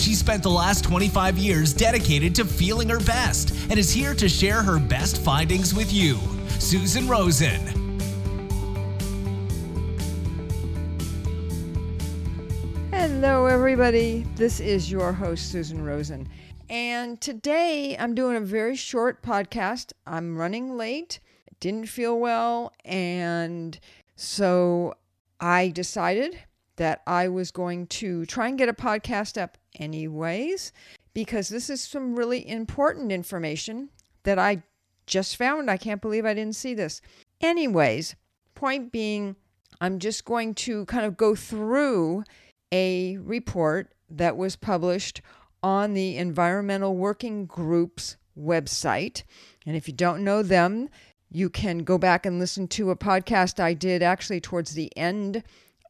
She spent the last 25 years dedicated to feeling her best and is here to share her best findings with you. Susan Rosen. Hello, everybody. This is your host, Susan Rosen. And today I'm doing a very short podcast. I'm running late, didn't feel well, and so I decided that I was going to try and get a podcast up anyways, because this is some really important information that I just found. I can't believe I didn't see this. Anyways, point being, I'm just going to kind of go through a report that was published on the Environmental Working Group's website. And if you don't know them, you can go back and listen to a podcast I did actually towards the end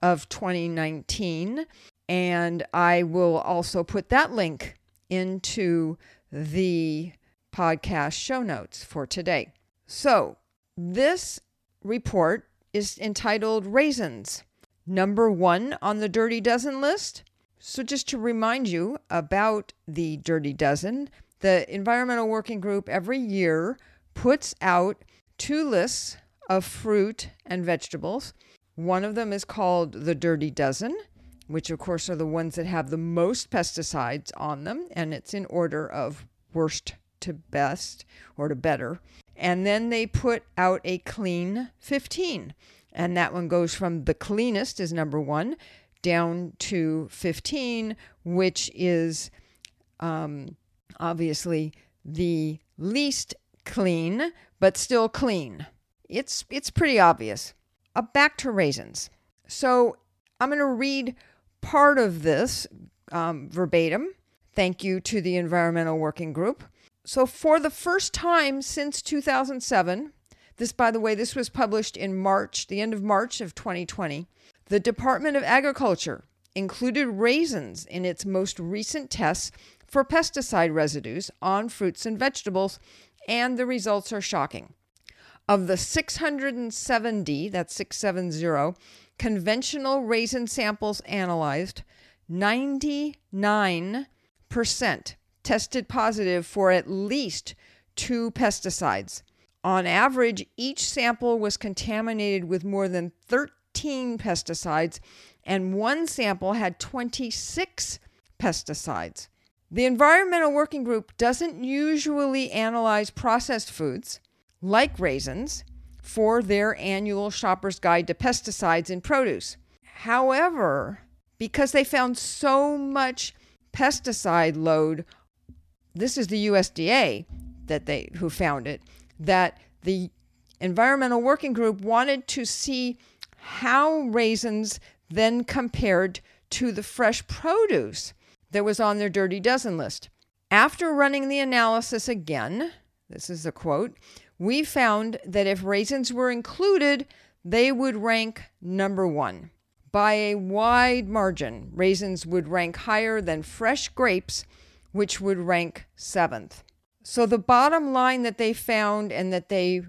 of 2019. And I will also put that link into the podcast show notes for today. So, this report is entitled Raisins, number one on the Dirty Dozen list. So, just to remind you about the Dirty Dozen, the Environmental Working Group every year puts out two lists of fruit and vegetables. One of them is called the Dirty Dozen, which of course are the ones that have the most pesticides on them, and it's in order of worst to best or to better. And then they put out a clean 15. And that one goes from the cleanest is number one down to 15, which is um, obviously the least clean, but still clean. It's, it's pretty obvious. Uh, back to raisins. So I'm going to read part of this um, verbatim. Thank you to the Environmental Working Group. So, for the first time since 2007, this, by the way, this was published in March, the end of March of 2020, the Department of Agriculture included raisins in its most recent tests for pesticide residues on fruits and vegetables, and the results are shocking. Of the 670, that's 670, conventional raisin samples analyzed, 99% tested positive for at least two pesticides. On average, each sample was contaminated with more than 13 pesticides, and one sample had 26 pesticides. The Environmental Working Group doesn't usually analyze processed foods, like raisins, for their annual Shopper's Guide to Pesticides in Produce. However, because they found so much pesticide load this is the USDA that they who found it that the environmental working group wanted to see how raisins then compared to the fresh produce that was on their dirty dozen list. After running the analysis again, this is a quote, we found that if raisins were included, they would rank number one. By a wide margin, raisins would rank higher than fresh grapes which would rank seventh. So the bottom line that they found and that they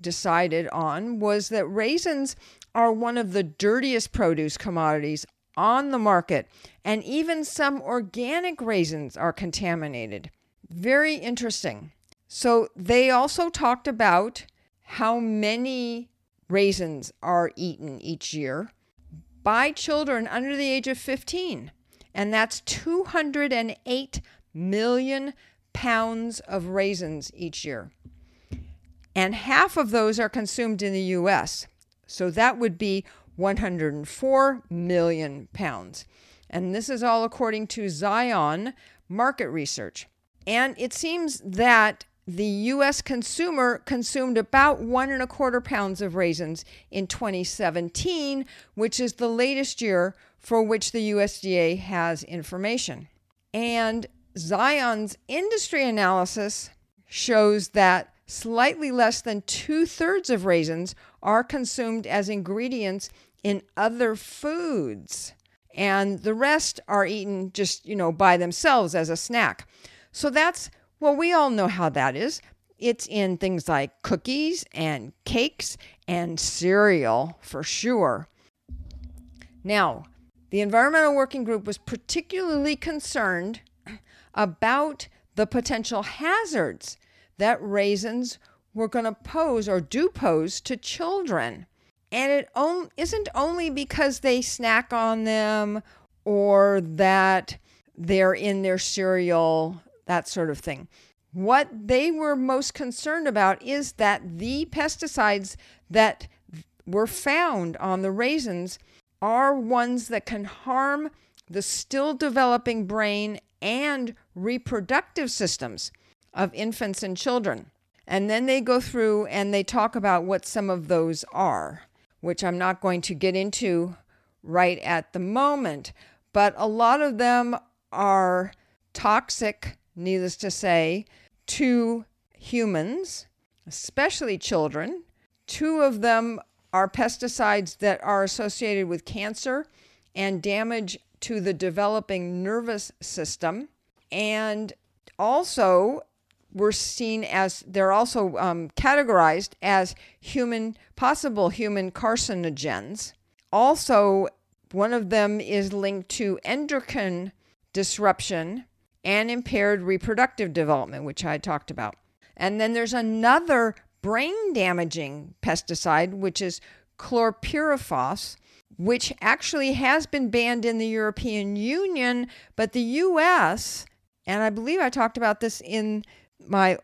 decided on was that raisins are one of the dirtiest produce commodities on the market, and even some organic raisins are contaminated. Very interesting. So they also talked about how many raisins are eaten each year by children under the age of 15, and that's 208 million pounds of raisins each year. And half of those are consumed in the US. So that would be 104 million pounds. And this is all according to Zion market research. And it seems that the US consumer consumed about one and a quarter pounds of raisins in 2017, which is the latest year for which the USDA has information. And Zion's industry analysis shows that slightly less than two thirds of raisins are consumed as ingredients in other foods. And the rest are eaten just, you know, by themselves as a snack. So that's, well, we all know how that is. It's in things like cookies and cakes and cereal for sure. Now, the Environmental Working Group was particularly concerned about the potential hazards that raisins were going to pose or do pose to children. And it on, isn't only because they snack on them or that they're in their cereal, that sort of thing. What they were most concerned about is that the pesticides that were found on the raisins are ones that can harm the still developing brain and reproductive systems of infants and children. And then they go through and they talk about what some of those are, which I'm not going to get into right at the moment. But a lot of them are toxic, needless to say, to humans, especially children. Two of them are pesticides that are associated with cancer and damage to the developing nervous system. And also, were seen as they're also um, categorized as human possible human carcinogens. Also, one of them is linked to endocrine disruption and impaired reproductive development, which I talked about. And then there's another brain damaging pesticide, which is chlorpyrifos, which actually has been banned in the European Union, but the US, and I believe I talked about this in my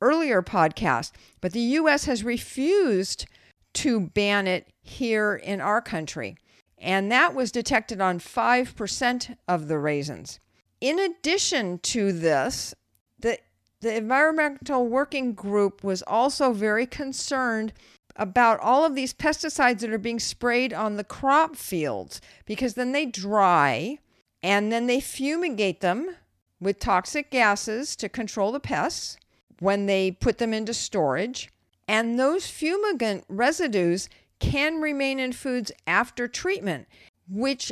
earlier podcast, but the US has refused to ban it here in our country. And that was detected on 5% of the raisins. In addition to this, the, the Environmental Working Group was also very concerned about all of these pesticides that are being sprayed on the crop fields because then they dry and then they fumigate them with toxic gases to control the pests when they put them into storage. And those fumigant residues can remain in foods after treatment, which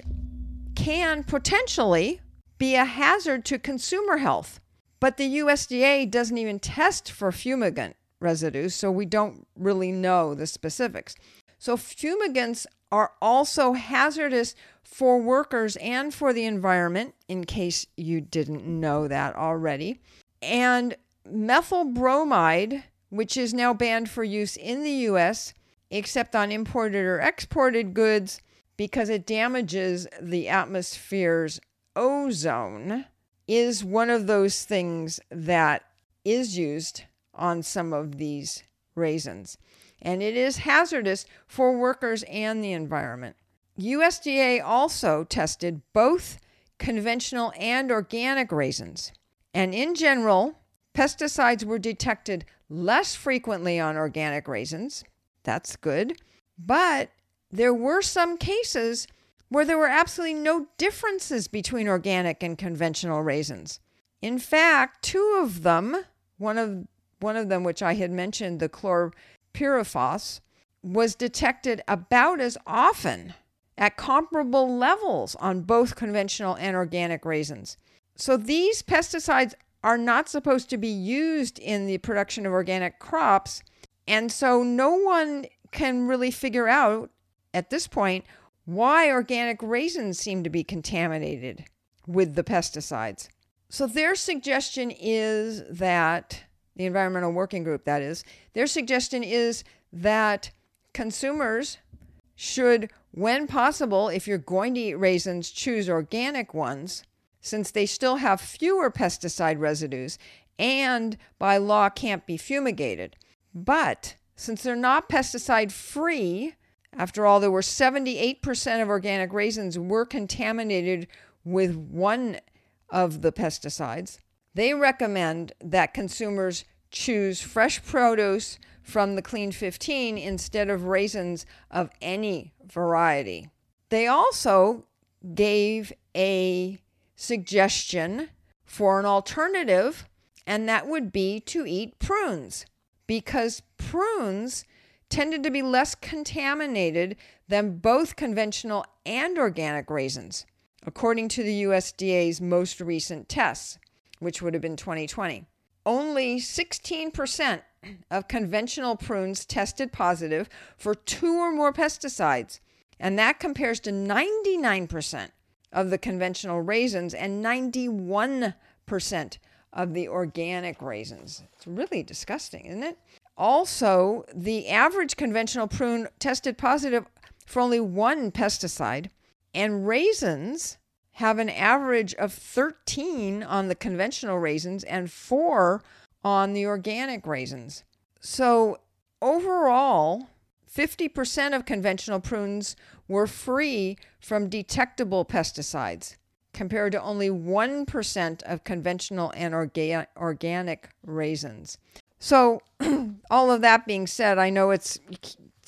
can potentially be a hazard to consumer health. But the USDA doesn't even test for fumigant residues, so we don't really know the specifics. So, fumigants are also hazardous for workers and for the environment, in case you didn't know that already. And methyl bromide, which is now banned for use in the US, except on imported or exported goods, because it damages the atmosphere's ozone, is one of those things that is used on some of these raisins. And it is hazardous for workers and the environment. USDA also tested both conventional and organic raisins. And in general, pesticides were detected less frequently on organic raisins. That's good. But there were some cases where there were absolutely no differences between organic and conventional raisins. In fact, two of them, one of one of them which I had mentioned, the chlorpyrifos, was detected about as often at comparable levels on both conventional and organic raisins. So these pesticides are not supposed to be used in the production of organic crops. And so no one can really figure out at this point why organic raisins seem to be contaminated with the pesticides. So their suggestion is that the Environmental Working Group, that is, their suggestion is that consumers should, when possible, if you're going to eat raisins, choose organic ones since they still have fewer pesticide residues and by law can't be fumigated. But since they're not pesticide free, after all, there were 78% of organic raisins were contaminated with one of the pesticides. They recommend that consumers choose fresh produce from the Clean 15 instead of raisins of any variety. They also gave a suggestion for an alternative, and that would be to eat prunes because prunes tended to be less contaminated than both conventional and organic raisins, according to the USDA's most recent tests, which would have been 2020. Only 16% of conventional prunes tested positive for two or more pesticides, and that compares to 99% of the conventional raisins and 91% of the organic raisins. It's really disgusting, isn't it? Also, the average conventional prune tested positive for only one pesticide, and raisins have an average of 13 on the conventional raisins and 4 on the organic raisins. So, overall, 50% of conventional prunes were free from detectable pesticides, compared to only 1% of conventional and orga- organic raisins. So, all of that being said, I know it's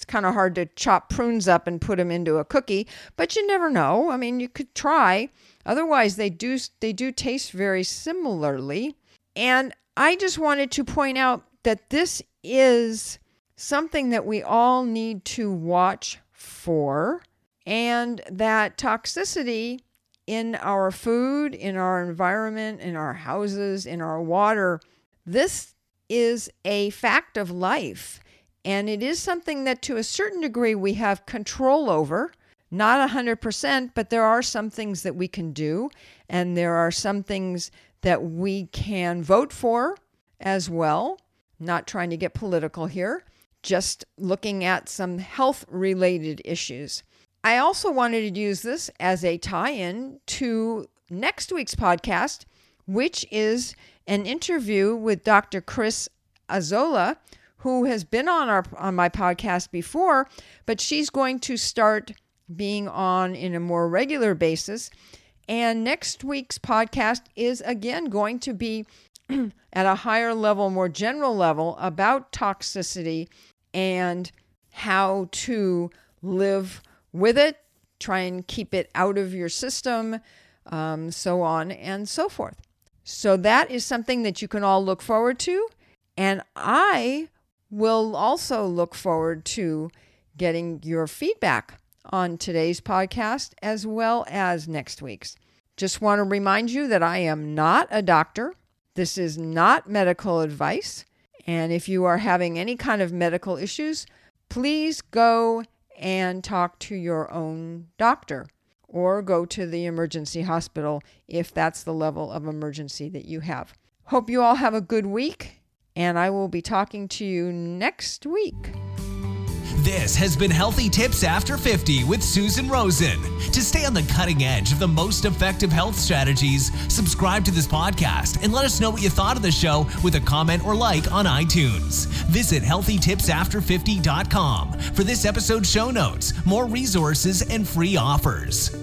it's kind of hard to chop prunes up and put them into a cookie, but you never know. I mean, you could try. Otherwise, they do they do taste very similarly. And I just wanted to point out that this is something that we all need to watch for and that toxicity in our food, in our environment, in our houses, in our water, this is a fact of life. And it is something that to a certain degree we have control over. Not 100%, but there are some things that we can do. And there are some things that we can vote for as well. Not trying to get political here, just looking at some health related issues. I also wanted to use this as a tie in to next week's podcast, which is an interview with Dr. Chris Azola, who has been on our on my podcast before, but she's going to start being on in a more regular basis. And next week's podcast is again going to be at a higher level, more general level about toxicity and how to live with it, try and keep it out of your system, um, so on and so forth. So that is something that you can all look forward to. And I will also look forward to getting your feedback on today's podcast as well as next week's. Just want to remind you that I am not a doctor. This is not medical advice. And if you are having any kind of medical issues, please go and talk to your own doctor or go to the emergency hospital if that's the level of emergency that you have. Hope you all have a good week, and I will be talking to you next week. This has been Healthy Tips After 50 with Susan Rosen. To stay on the cutting edge of the most effective health strategies, subscribe to this podcast and let us know what you thought of the show with a comment or like on iTunes. Visit healthytipsafter50.com for this episode's show notes, more resources, and free offers.